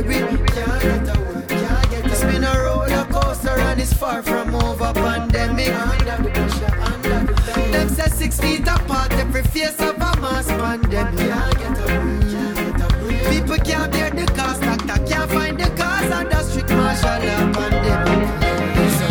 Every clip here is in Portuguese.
A It's been a roller coaster and it's far from over pandemic. The the. Them say six feet apart, every face of a mass pandemic. People can't bear the cost, doctor can't find the cause under strict martial law pandemic.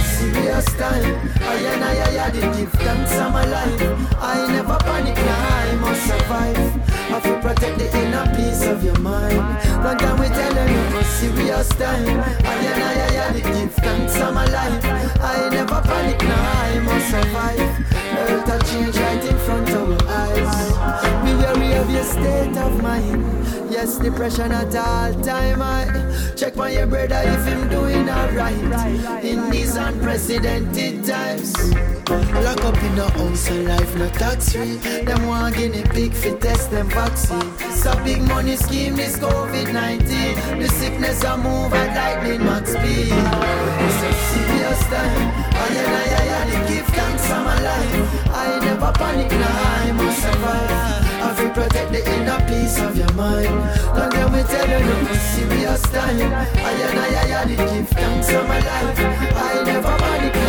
Serious time. I and I, I, I did give thanks I'm alive. I never panic, now I must survive. I feel protect the inner peace of your mind. Long time we tell you no serious time. I and I, I, I give thanks I'm alive. I never panic, now I must survive. Earth a change right in front of our eyes. Be wary of your state of mind. Yes, depression at all time. I check on your brother if him doing alright in these unprecedented times. Lock up in the house and life not tax free. Them want guinea pig fi test them vaccine. It's a big money scheme, this COVID 19. The sickness a move at lightning max speed. It's a serious time. I and I, I, I, give thanks I'm alive. I never panic, now I must survive. I feel protect the inner peace of your mind. Long time we tell you no serious time. I and I, I, I give thanks I'm alive. I never panic, now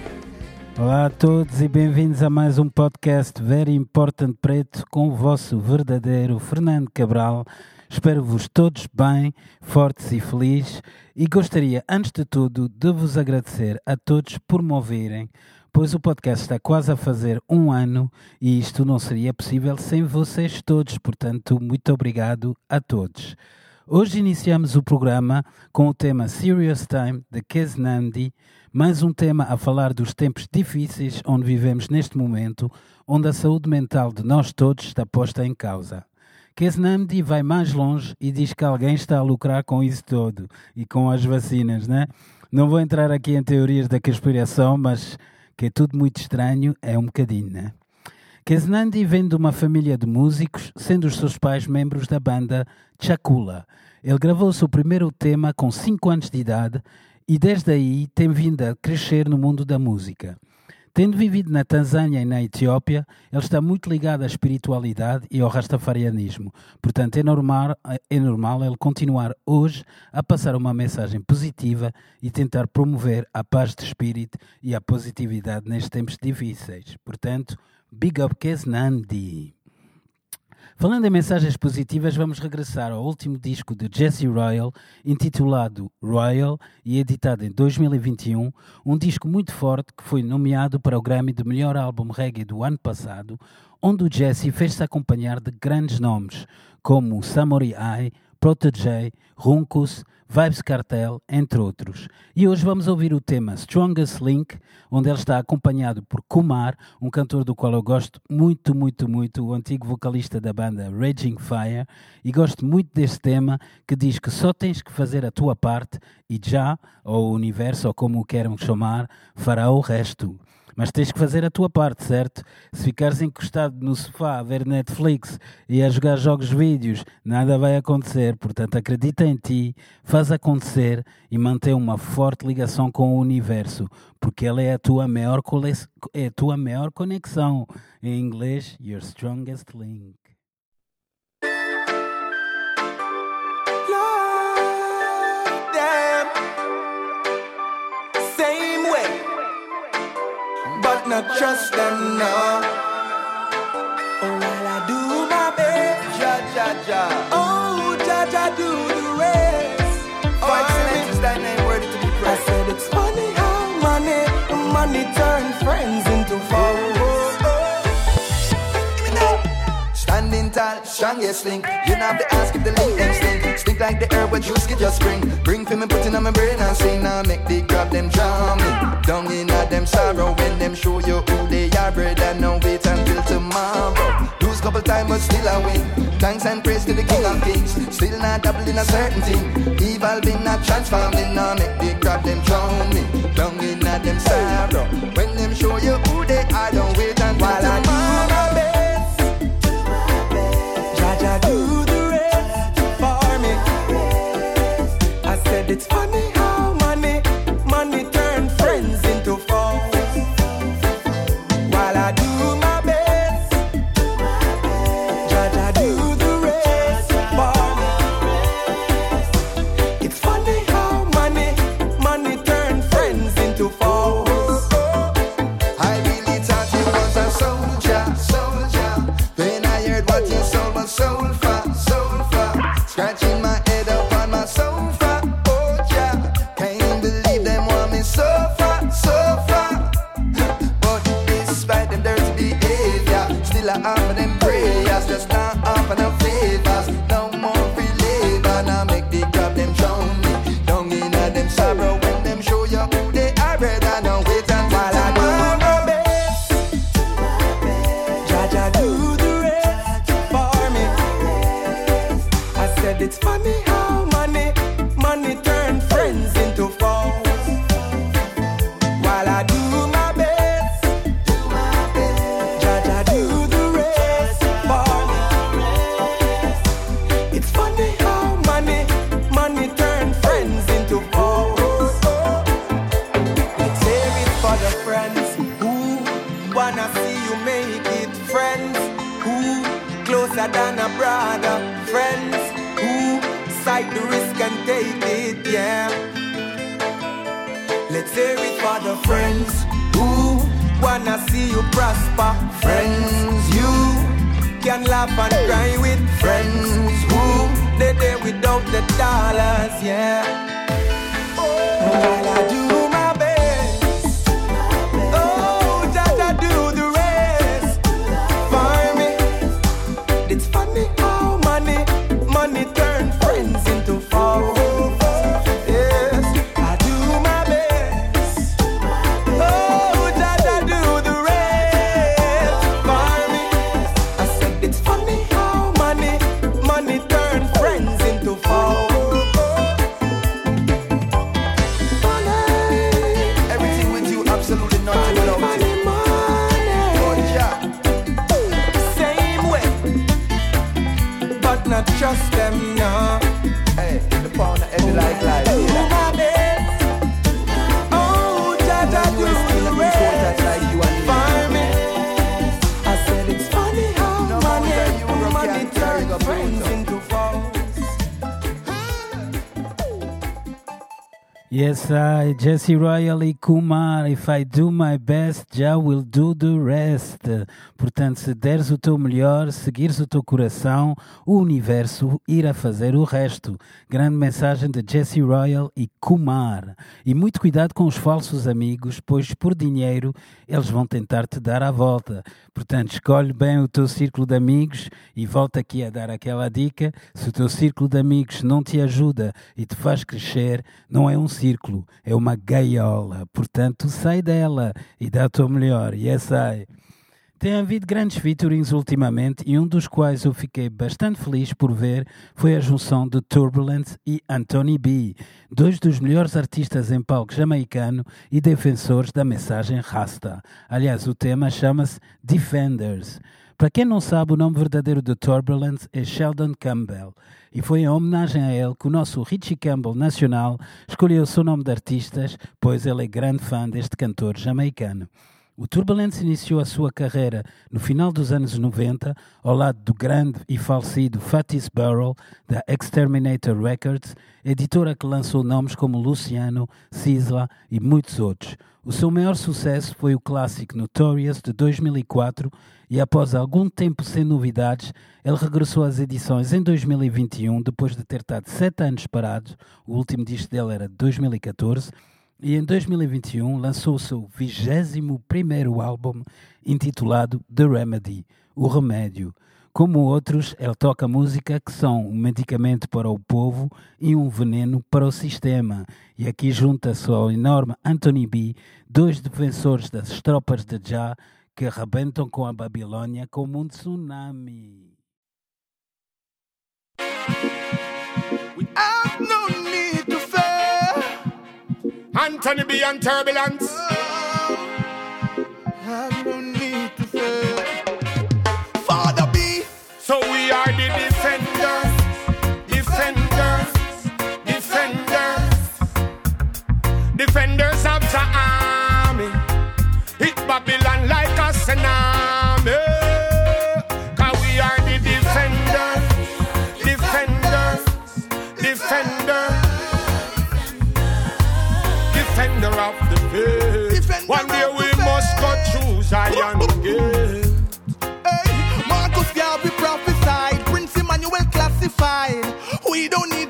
Olá a todos e bem-vindos a mais um podcast Very Important Preto com o vosso verdadeiro Fernando Cabral. Espero-vos todos bem, fortes e felizes e gostaria, antes de tudo, de vos agradecer a todos por me ouvirem, pois o podcast está quase a fazer um ano e isto não seria possível sem vocês todos, portanto, muito obrigado a todos. Hoje iniciamos o programa com o tema Serious Time de Kes Nandi, mais um tema a falar dos tempos difíceis onde vivemos neste momento, onde a saúde mental de nós todos está posta em causa. Kes Nandi vai mais longe e diz que alguém está a lucrar com isso todo e com as vacinas, né? Não vou entrar aqui em teorias da conspiração, mas que é tudo muito estranho, é um bocadinho, né? Kesnandi vem de uma família de músicos, sendo os seus pais membros da banda Chakula. Ele gravou o seu primeiro tema com 5 anos de idade e desde aí tem vindo a crescer no mundo da música. Tendo vivido na Tanzânia e na Etiópia, ele está muito ligado à espiritualidade e ao rastafarianismo. Portanto, é normal, é normal ele continuar hoje a passar uma mensagem positiva e tentar promover a paz de espírito e a positividade nestes tempos difíceis. Portanto, Big Up Kesnandi. Falando em mensagens positivas, vamos regressar ao último disco de Jesse Royal, intitulado Royal e editado em 2021, um disco muito forte que foi nomeado para o Grammy de melhor álbum reggae do ano passado, onde o Jesse fez-se acompanhar de grandes nomes, como Samurai Eye, Protege, Runcus, Vibes Cartel, entre outros. E hoje vamos ouvir o tema Strongest Link, onde ele está acompanhado por Kumar, um cantor do qual eu gosto muito, muito, muito, o antigo vocalista da banda Raging Fire, e gosto muito deste tema que diz que só tens que fazer a tua parte e já, ou o universo, ou como o queiram chamar, fará o resto. Mas tens que fazer a tua parte, certo? Se ficares encostado no sofá a ver Netflix e a jogar jogos vídeos, nada vai acontecer. Portanto, acredita em ti, faz acontecer e mantém uma forte ligação com o universo, porque ele é a tua maior, é a tua maior conexão. Em inglês, your strongest link. Not trust them no. Oh, while I do my best, ja ja ja. Oh, ja ja do the rest. Oh, excellent is thy name worthy to be praised. I said it's funny how money, money turn friends into foes. Oh, oh, oh. Standing tall, strongest link. You have to ask if the link them stink. Like the herb where juice get your spring. Bring for me, putting on my brain and sing. Now make the grab them me. Down in a them sorrow when them show you who they are. Brother, no wait until tomorrow. Lose couple time but still I win. Thanks and praise to the King of Kings. Still not double in a certain thing. Evolving, not transforming. Now make the grab them drown me. Down in a them sorrow. When them show you who they are, friends who wanna see you prosper. Friends you can laugh and cry with. Friends who they there without the dollars, yeah. Oh, While I do bring a friend. Yes, I, Jesse Royal e Kumar, if I do my best, já will do the rest. Portanto, se deres o teu melhor, seguires o teu coração, o universo irá fazer o resto. Grande mensagem de Jesse Royal e Kumar. E muito cuidado com os falsos amigos, pois por dinheiro eles vão tentar te dar a volta. Portanto, escolhe bem o teu círculo de amigos e volta aqui a dar aquela dica. Se o teu círculo de amigos não te ajuda e te faz crescer, não é um círculo, é uma gaiola. Portanto, sai dela e dá o teu melhor. Yes, I. Tem havido grandes featurings ultimamente e um dos quais eu fiquei bastante feliz por ver foi a junção de Turbulence e Anthony B, dois dos melhores artistas em palco jamaicano e defensores da mensagem Rasta. Aliás, o tema chama-se Defenders. Para quem não sabe, o nome verdadeiro de Turbulence é Sheldon Campbell e foi em homenagem a ele que o nosso Richie Campbell nacional escolheu o seu nome de artistas, pois ele é grande fã deste cantor jamaicano. O Turbulence iniciou a sua carreira no final dos anos 90 ao lado do grande e falecido Fatis Burrell da Exterminator Records, editora que lançou nomes como Luciano, Sisla e muitos outros. O seu maior sucesso foi o clássico Notorious de 2004 e após algum tempo sem novidades, ele regressou às edições em 2021 depois de ter estado sete anos parado, o último disco dele era de 2014, e em 2021 lançou seu 21 primeiro álbum intitulado The Remedy, O Remédio. Como outros, ele toca música que são um medicamento para o povo e um veneno para o sistema. E aqui junta-se ao enorme Anthony B, dois defensores das tropas de Jah que arrebentam com a Babilônia como um tsunami. Anthony B and Turbulence. fine. We don't need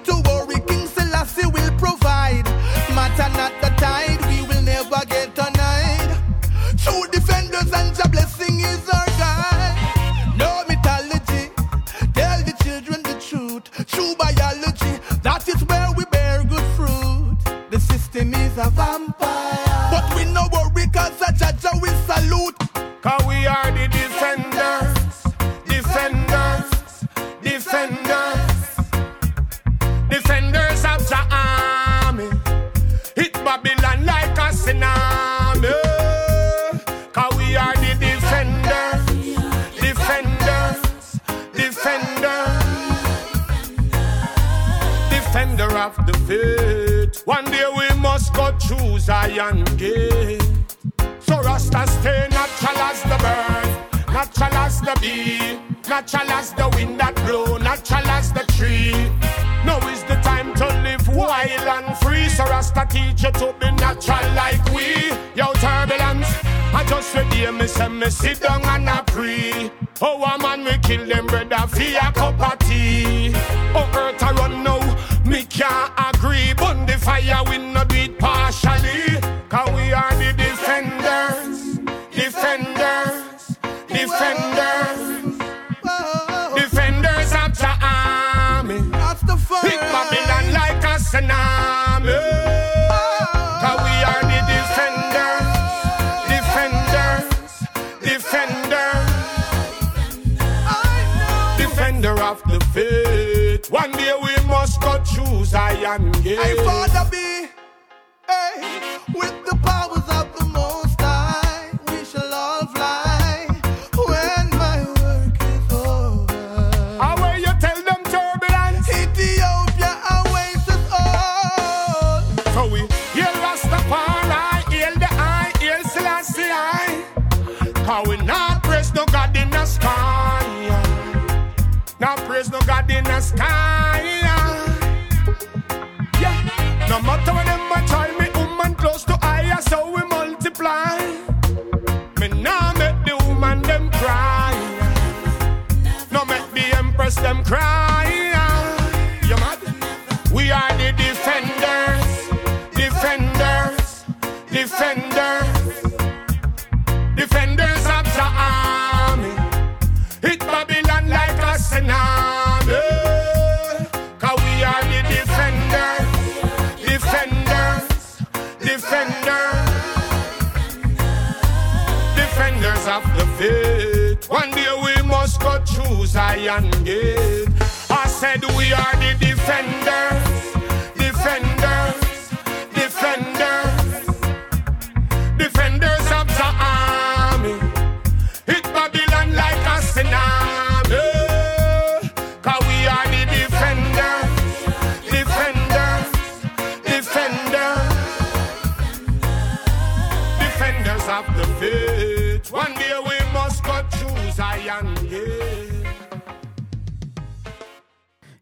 I father be One day we must go through Zion Gate. I said we are the defenders.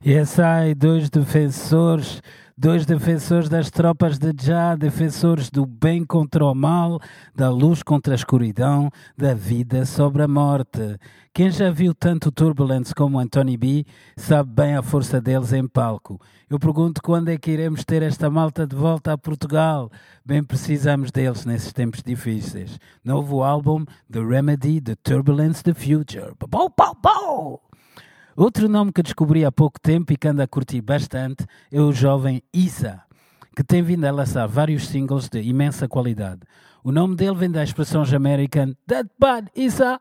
E I, dois defensores, dois defensores das tropas de Já, defensores do bem contra o mal, da luz contra a escuridão, da vida sobre a morte. Quem já viu tanto Turbulence como Anthony B sabe bem a força deles em palco. Eu pergunto quando é que iremos ter esta malta de volta a Portugal. Bem precisamos deles nesses tempos difíceis. Novo álbum, The Remedy, The Turbulence, The Future. Pou, pou, pou! Outro nome que descobri há pouco tempo e que anda a curtir bastante é o jovem Isa, que tem vindo a lançar vários singles de imensa qualidade. O nome dele vem da expressão jamaican That Bad Isa,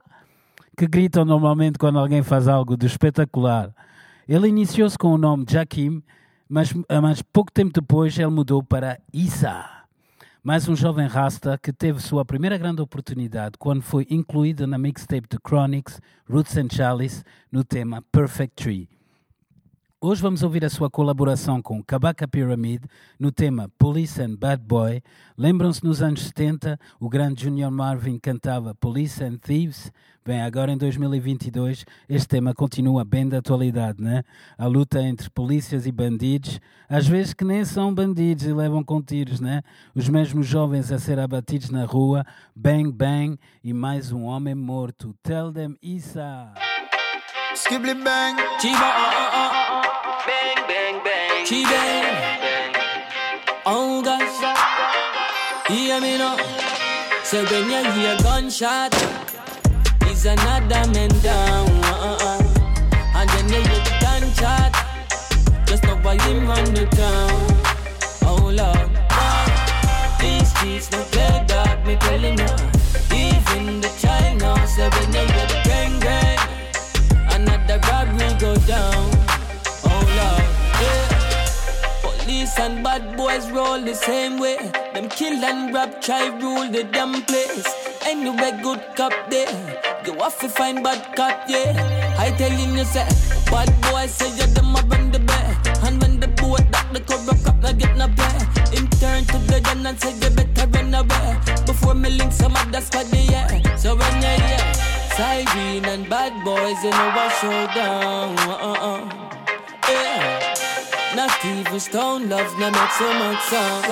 que gritam normalmente quando alguém faz algo de espetacular. Ele iniciou-se com o nome Jakim, mas, mas pouco tempo depois ele mudou para Isa mais um jovem rasta que teve sua primeira grande oportunidade quando foi incluído na mixtape de Chronics, Roots and Chalice, no tema Perfect Tree. Hoje vamos ouvir a sua colaboração com Kabaka Pyramid no tema Police and Bad Boy. Lembram-se nos anos 70, o grande Junior Marvin cantava Police and Thieves? Bem, agora em 2022 este tema continua bem da atualidade, né? A luta entre polícias e bandidos, às vezes que nem são bandidos e levam com tiros, né? Os mesmos jovens a ser abatidos na rua, bang bang e mais um homem morto. Tell them Isa. Skibly bang. Chiba, uh, uh, uh. Bang, bang, bang. Chiba. Oh, gosh. Hear me now. So when you hear gunshot, is another man down. Uh, uh. And then you hear the gunshot. Just know why him run the town. Oh, Lord. These streets no play that, me telling you. Even the child now, so when you hear the bang, bang another robbery go down. Oh Lord, yeah. Police and bad boys roll the same way. Them kill and rob, try rule the damn place. Anyway, good cop there. You have to find bad cop, yeah. I telling you, say, bad boys say you're them a run the bear. And when the boat that the corrupt cop not get no play. Him turn to the gun and say you better run away. Before me link some of the squad, yeah. So run, yeah, yeah. Siren and bad boys, you know I showdown. Uh-uh. Yeah. Not even stone love, no make so much sound.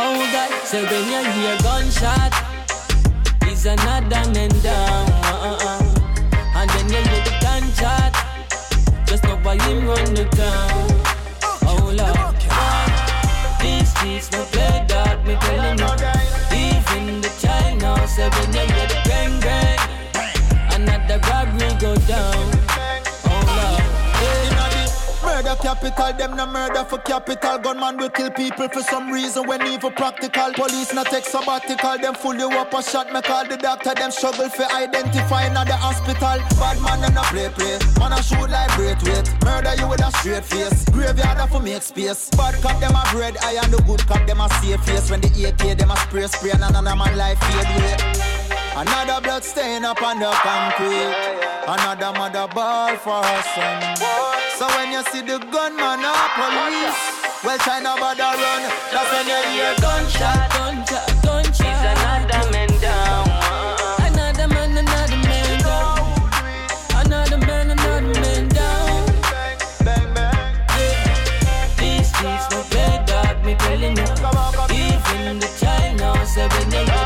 Oh God, so when you hear gunshot, is another man down. Uh-uh. And then you hear the gunshot, just know why him run the town. Oh Lord, these streets no play that, me telling you. Even the child now, so when you hear the go down. Oh Murder capital, them no murder for capital. Gunman will kill people for some reason when evil practical. Police not take sabbatical, them fool you up a shot. Me call the doctor, them struggle for identifying at the hospital. Bad man them no play play, man a shoot like great weight. Murder you with a straight face, graveyard for make space. Bad cop them a bread, I and the good cop them a safe face. When the AK them a spray spray and another man life fade away. Another blood stain up on the concrete. Another mother ball for her son. So when you see the gunman or police, well, try not bother run. That's when you hear gunshot. gunshot, gunshot. Is another man down. Another man, another man down. Another man, another man down. Bang, bang. These streets no play dog, me telling you. Even the child now, so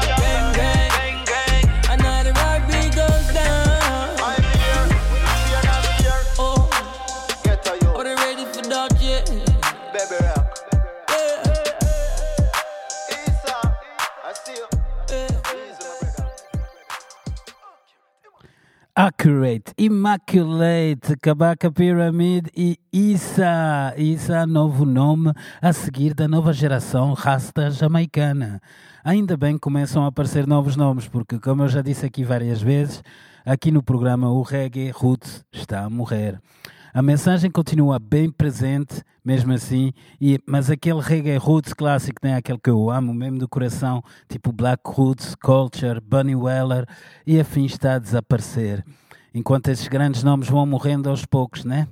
Accurate, Immaculate, Kabaka Pyramid e Issa. Issa, novo nome a seguir da nova geração rasta jamaicana. Ainda bem que começam a aparecer novos nomes, porque, como eu já disse aqui várias vezes, aqui no programa o reggae roots está a morrer. A mensagem continua bem presente, mesmo assim, e, mas aquele reggae roots clássico, né, aquele que eu amo mesmo do coração, tipo Black Roots, Culture, Bunny Weller e afim está a desaparecer. Enquanto esses grandes nomes vão morrendo aos poucos, né?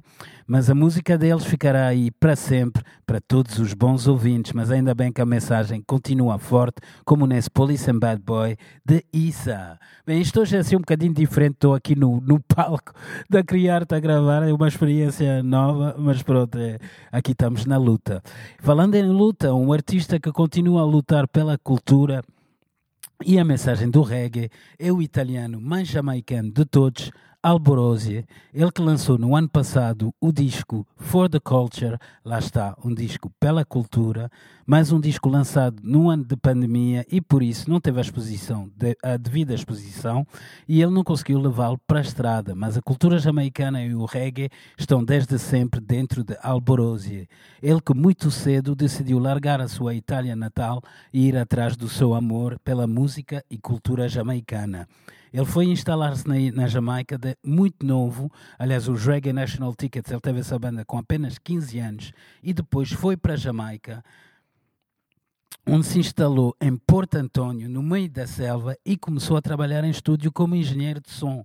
Mas a música deles ficará aí para sempre, para todos os bons ouvintes. Mas ainda bem que a mensagem continua forte, como nesse Police and Bad Boy de Issa. Bem, isto hoje é assim um bocadinho diferente. Estou aqui no, no palco da Criarte a gravar, é uma experiência nova, mas pronto, é, aqui estamos na luta. Falando em luta, um artista que continua a lutar pela cultura. E a mensagem do reggae é o italiano mais jamaicano de todos, Alborosie, ele que lançou no ano passado o disco For the Culture, lá está, um disco pela cultura, mais um disco lançado num ano de pandemia e por isso não teve a exposição, a devida exposição, e ele não conseguiu levá-lo para a estrada, mas a cultura jamaicana e o reggae estão desde sempre dentro de Alborosie. Ele que muito cedo decidiu largar a sua Itália natal e ir atrás do seu amor pela música e cultura jamaicana. Ele foi instalar-se na, na, Jamaica de muito novo. Aliás, os Reggae National Tickets, ele teve essa banda com apenas 15 anos e depois foi para a Jamaica onde se instalou em Porto Antônio, no meio da selva, e começou a trabalhar em estúdio como engenheiro de som.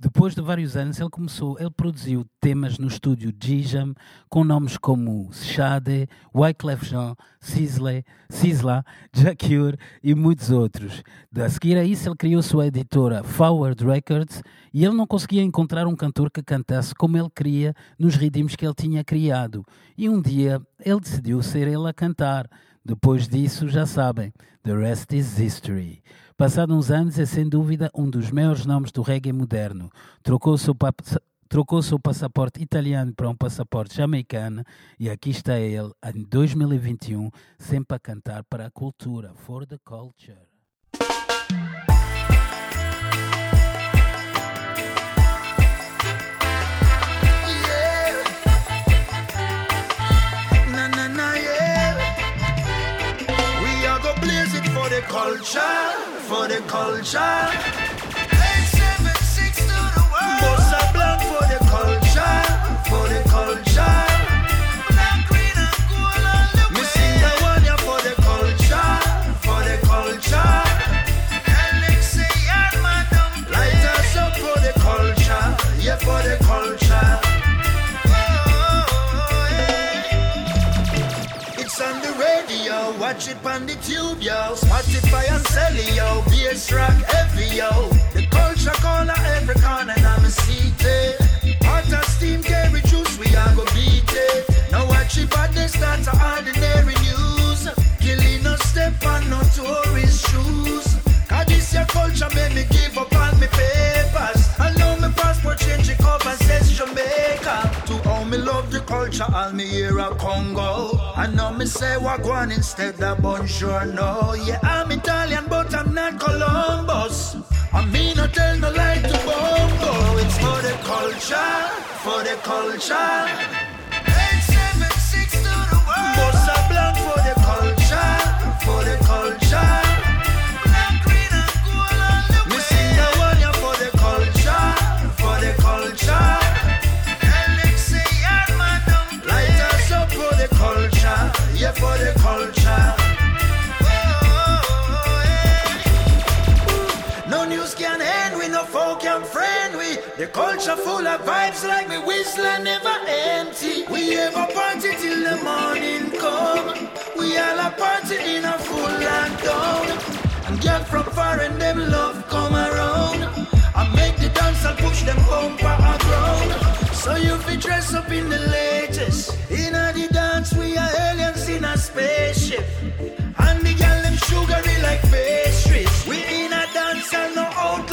Depois de vários anos, ele começou, ele produziu temas no estúdio Gijam, com nomes como Shade, Wyclef Jean, Sisley, Sisla, Jacure e muitos outros. A seguir a isso, ele criou sua editora Forward Records e ele não conseguia encontrar um cantor que cantasse como ele queria nos ritmos que ele tinha criado. E um dia ele decidiu ser ele a cantar. Depois disso, já sabem, the rest is history. Passado uns anos, é sem dúvida um dos maiores nomes do reggae moderno. Trocou seu trocou seu passaporte italiano para um passaporte jamaicano e aqui está ele, em 2021, sempre a cantar para a cultura, for the culture. For the culture, for the culture. Bossa Blanc for it on the tube, yo. Spotify and sell yo. Bass rock heavy, yo. The culture corner every corner, I'm a seated. Culture, all me hear a Congo. I know me say Wagwan instead of Bonjour, no. Yeah, I'm Italian, but I'm not Columbus. I mean, I tell no lie to Bongo. It's for the culture, for the culture. 876 to the world. Bossa Blanc for the culture, for the culture. The culture full of vibes like me whistle never empty. We have a party till the morning come. We all a party in a full lockdown. And get from far and them love come around. I make the dance and push them bumper ground So you fi dress up in the latest. In a the dance we are aliens in a spaceship. And the girl them sugary like pastries. We in a dance and no out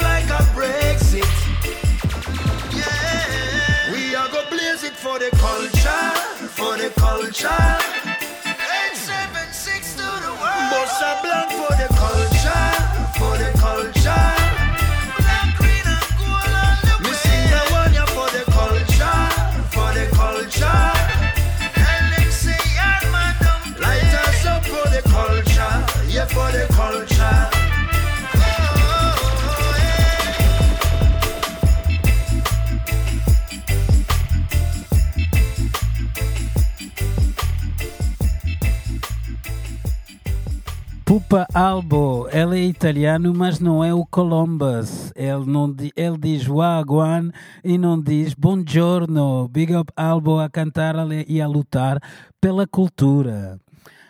culture 876 to the world Bossa Blanc for the Up Albo. Ele é italiano, mas não é o Columbus. Ele, não, ele diz Wagwan e não diz Buongiorno. Big up Albo a cantar e a lutar pela cultura.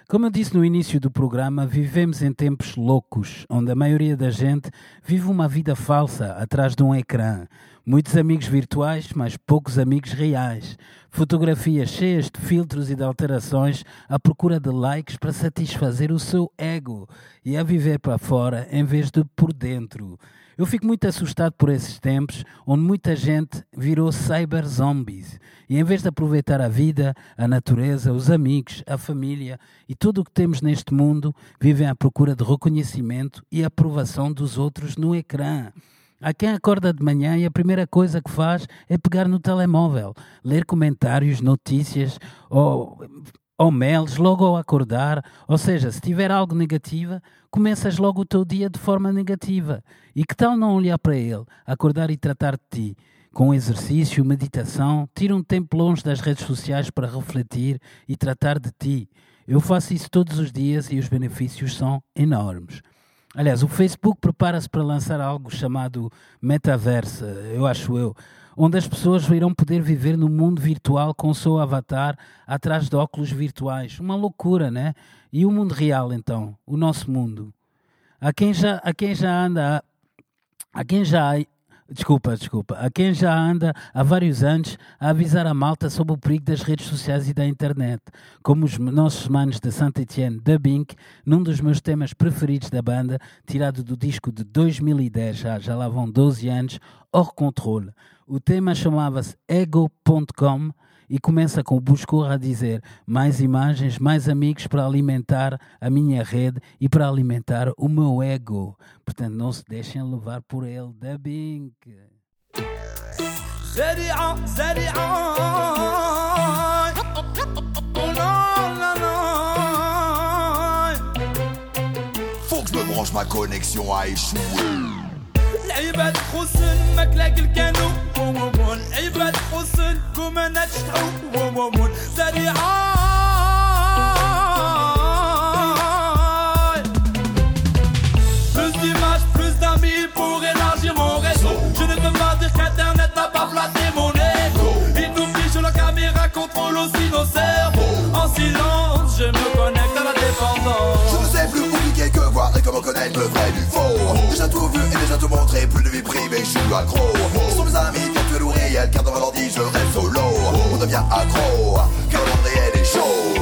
Como eu disse no início do programa, vivemos em tempos loucos, onde a maioria da gente vive uma vida falsa atrás de um ecrã. Muitos amigos virtuais, mas poucos amigos reais. Fotografias cheias de filtros e de alterações à procura de likes para satisfazer o seu ego e a viver para fora em vez de por dentro. Eu fico muito assustado por esses tempos onde muita gente virou cyber zombies e em vez de aproveitar a vida, a natureza, os amigos, a família e tudo o que temos neste mundo, vivem à procura de reconhecimento e aprovação dos outros no ecrã. Há quem acorda de manhã e a primeira coisa que faz é pegar no telemóvel, ler comentários, notícias ou, ou mails logo ao acordar. Ou seja, se tiver algo negativo, começas logo o teu dia de forma negativa. E que tal não olhar para ele, acordar e tratar de ti? Com exercício, meditação, tira um tempo longe das redes sociais para refletir e tratar de ti. Eu faço isso todos os dias e os benefícios são enormes. Aliás, o Facebook prepara-se para lançar algo chamado Metaverse, eu acho eu, onde as pessoas irão poder viver no mundo virtual com o seu avatar atrás de óculos virtuais. Uma loucura, né? E o mundo real, então? O nosso mundo? Há quem já, há quem já anda. Há quem já. Desculpa, desculpa. Há quem já anda há vários anos a avisar a malta sobre o perigo das redes sociais e da internet, como os nossos manos de Saint-Étienne da Bink, num dos meus temas preferidos da banda, tirado do disco de 2010, já, já lá vão 12 anos, Hors Controle. O tema chamava-se Ego.com e começa com o Buscor a dizer mais imagens, mais amigos para alimentar a minha rede e para alimentar o meu ego. Portanto, não se deixem levar por ele da Bink. سريعة سريعة لا لا لا Faut que je me branche, ma connexion a échoué. العيبة تخصن ماكلاك الكانو وووون العيبة تخصن كومانات شتعو وووون سريعة Plus d'images, plus d'amis pour élargir mon réseau. Je ne peux pas dire qu'Internet n'a pas flatté mon ego. Il nous fiche la caméra, contrôle aussi nos cerveaux. En silence, je me connecte à la dépendance. Je ne sais plus compliqué que voir et comment connaître le vrai du faux. Déjà tout vu et déjà tout montré, plus de vie privée, je suis accro. Ils sont mes amis, virtuels ou réels, car dans mon ordi je reste solo. On devient accro, car le monde réel est chaud.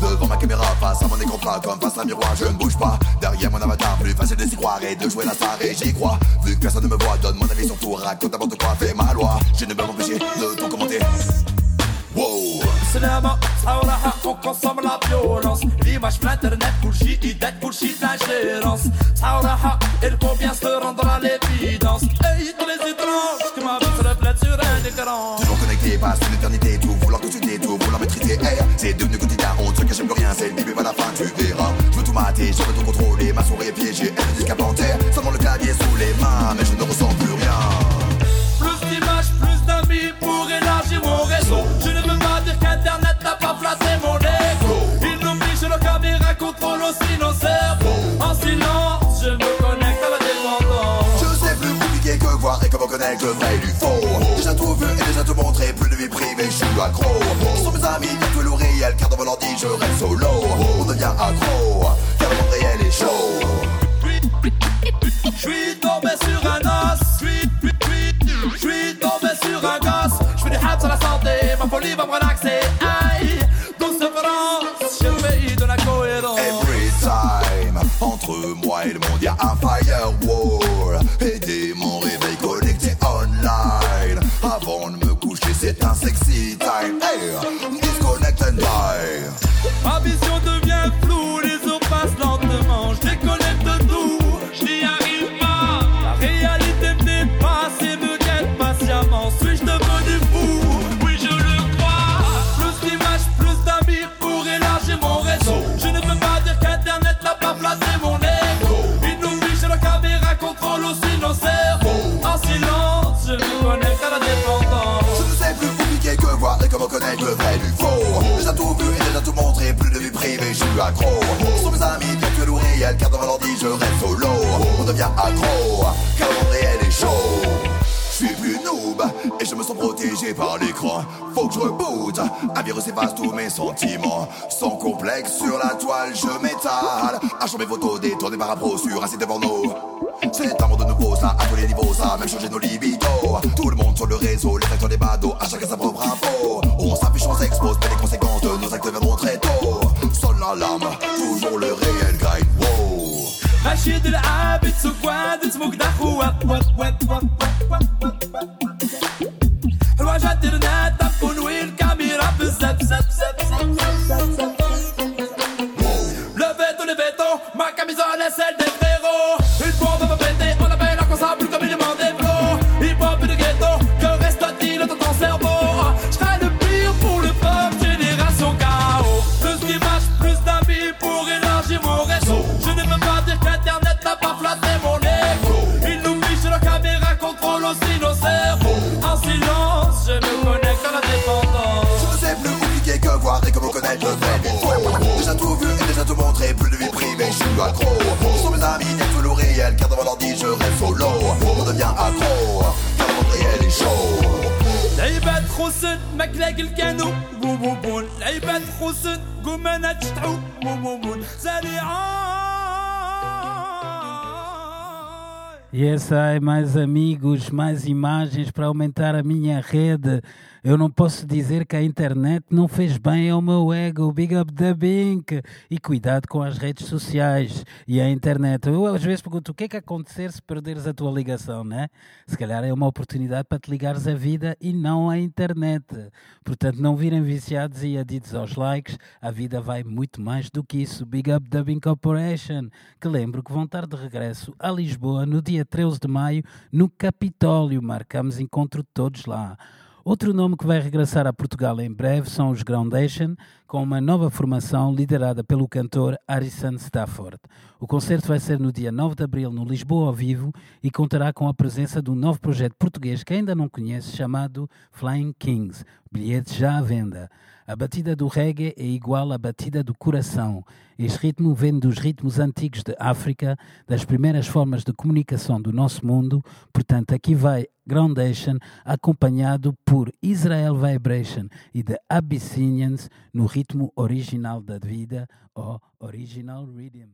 Devant ma caméra, face à mon écran plat, comme face à un miroir, je ne bouge pas. Derrière mon avatar, plus facile de s'y croire et de jouer la star et j'y crois. Vu que personne ne me voit, donne mon avis sur tout, raconte n'importe quoi, fais ma loi. Je ne peux m'empêcher de tout commenter. Wow! Cinéma, صراحة on consomme la violence L'image sur l'internet, bullshit, idée, bullshit, tolérance. Sauraha, il convient se rendre à l'évidence. Hey, les étranges, que ma vie se reflète sur un écran. Toujours connecté, passe une éternité, tout vouloir que tu dis, tout vouloir maîtriser. Hey, c'est devenu quotidien, on ne se cache plus rien, c'est le début, pas la fin, tu verras. Je veux tout mater, je veux tout contrôler. Et comment connaître le vrai du faux. Déjà tout vu et déjà tout montré, plus de vie privée, je suis accro. Sont mes amis, virtuels ou réels, car dans mon ordi je reste solo. On devient accro, Je ne sais plus compliqué que voir et comment connaître le vrai du faux. Déjà tout vu et déjà tout montré, plus de vie privée, je suis accro. Ils sont mes amis, virtuels ou réels, réel car dans l'ordi je reste solo On devient accro car le réel est chaud je suis plus noob et je me sens protégé par l'écran. Faut que je reboot, un virus efface tous mes sentiments. Sans complexe sur la toile, je m'étale. À mes photos détournées par un pro sur un site de porno. C'est un monde nouveau, ça, à tous les niveaux, ça même changé nos libidos. Sur le réseau, les acteurs des badauds, à chacun sa propre info. On s'affiche, on s'expose, mais les conséquences de nos actes viendront très tôt. Sonne l'alarme, toujours le réel guide. Wow. خسن مكلاق الكانو بوبوبون لعيبات خسن قمنا تشتعو بوبوبون سريعان Yes, ai, mais amigos, mais imagens para aumentar a minha rede. Eu não posso dizer que a internet não fez bem ao meu ego. Big up the Bink. E cuidado com as redes sociais e a internet. Eu às vezes pergunto o que é que acontecer se perderes a tua ligação, né? Se calhar é uma oportunidade para te ligares à vida e não à internet. Portanto, não virem viciados e adidos aos likes. A vida vai muito mais do que isso. Big up the Bink Corporation. Que lembro que vão estar de regresso a Lisboa no dia 13 de maio no Capitólio. Marcamos encontro todos lá. Outro nome que vai regressar a Portugal em breve são os Groundation, com uma nova formação liderada pelo cantor Harrison Stafford. O concerto vai ser no dia 9 de abril no Lisboa ao vivo e contará com a presença de um novo projeto português que ainda não conhece, chamado Flying Kings. Bilhetes já à venda. A batida do reggae é igual à batida do coração. Este ritmo vem dos ritmos antigos de África, das primeiras formas de comunicação do nosso mundo. Portanto, aqui vai Groundation, acompanhado por Israel Vibration e The Abyssinians no ritmo original da vida, ou Original Rhythm.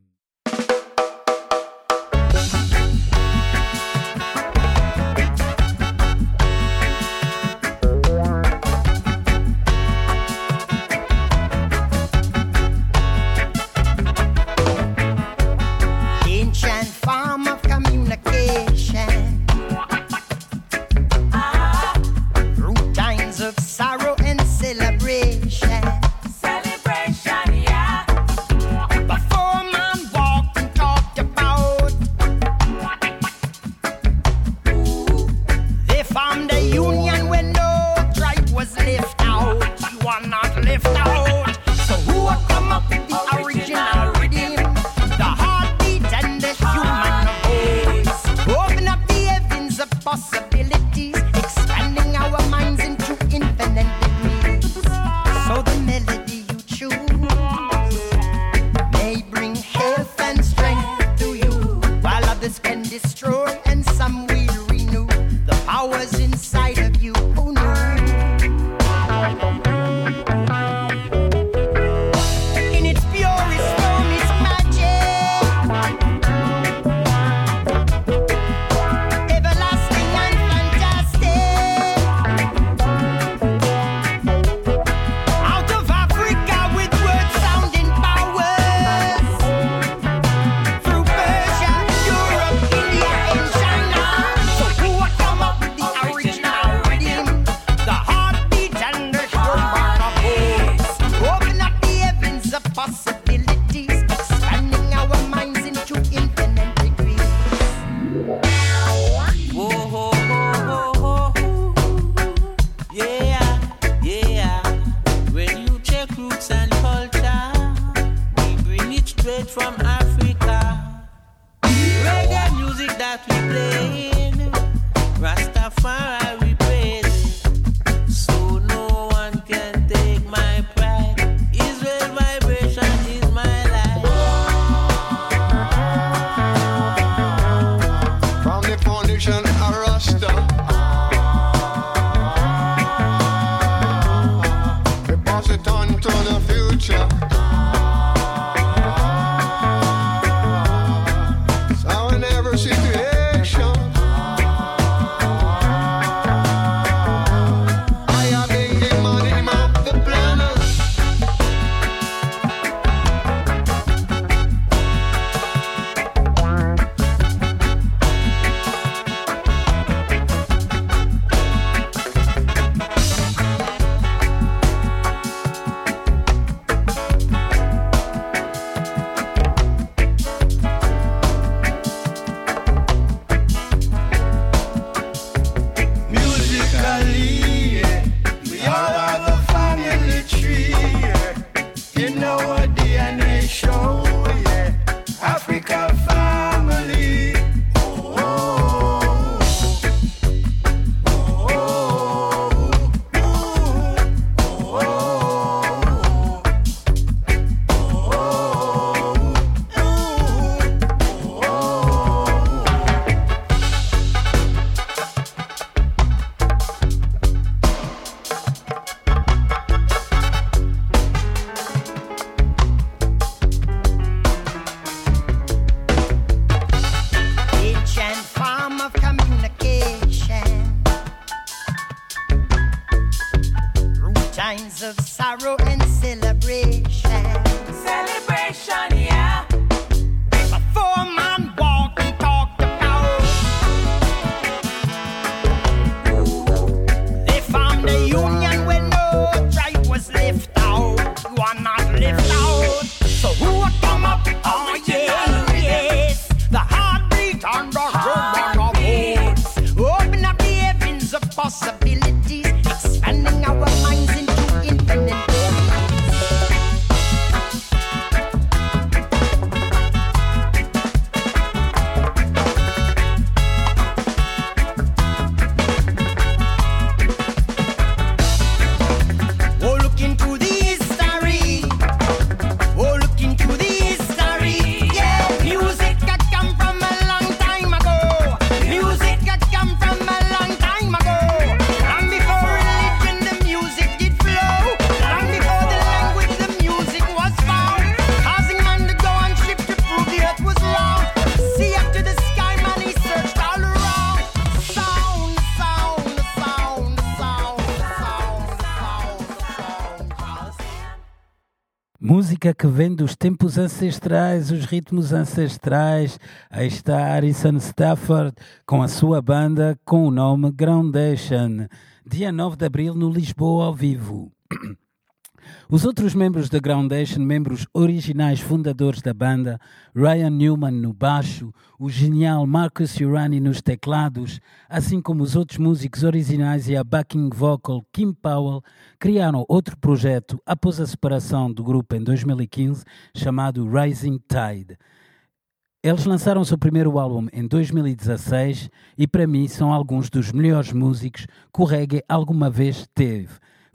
Vem dos tempos ancestrais, os ritmos ancestrais. Aí está Harrison Stafford com a sua banda com o nome Groundation. Dia 9 de abril no Lisboa ao vivo. Os outros membros da Groundation, membros originais fundadores da banda, Ryan Newman no baixo, o genial Marcus Urani nos teclados, assim como os outros músicos originais e a backing vocal Kim Powell, criaram outro projeto após a separação do grupo em 2015, chamado Rising Tide. Eles lançaram seu primeiro álbum em 2016 e, para mim, são alguns dos melhores músicos que o reggae alguma vez teve.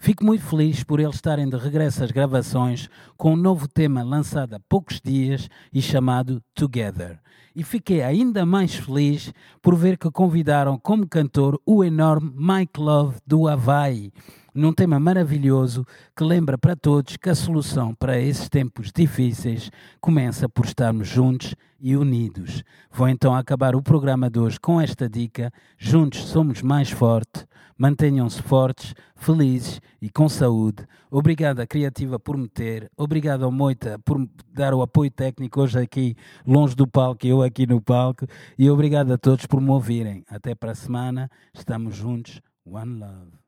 Fico muito feliz por eles estarem de regresso às gravações com um novo tema lançado há poucos dias e chamado Together. E fiquei ainda mais feliz por ver que convidaram como cantor o enorme Mike Love do Havaí, num tema maravilhoso que lembra para todos que a solução para esses tempos difíceis começa por estarmos juntos e unidos. Vou então acabar o programa de hoje com esta dica: juntos somos mais fortes. Mantenham-se fortes, felizes e com saúde. Obrigado à Criativa por me ter. Obrigado ao Moita por dar o apoio técnico hoje aqui longe do palco e eu aqui no palco. E obrigado a todos por me ouvirem. Até para a semana. Estamos juntos. One love.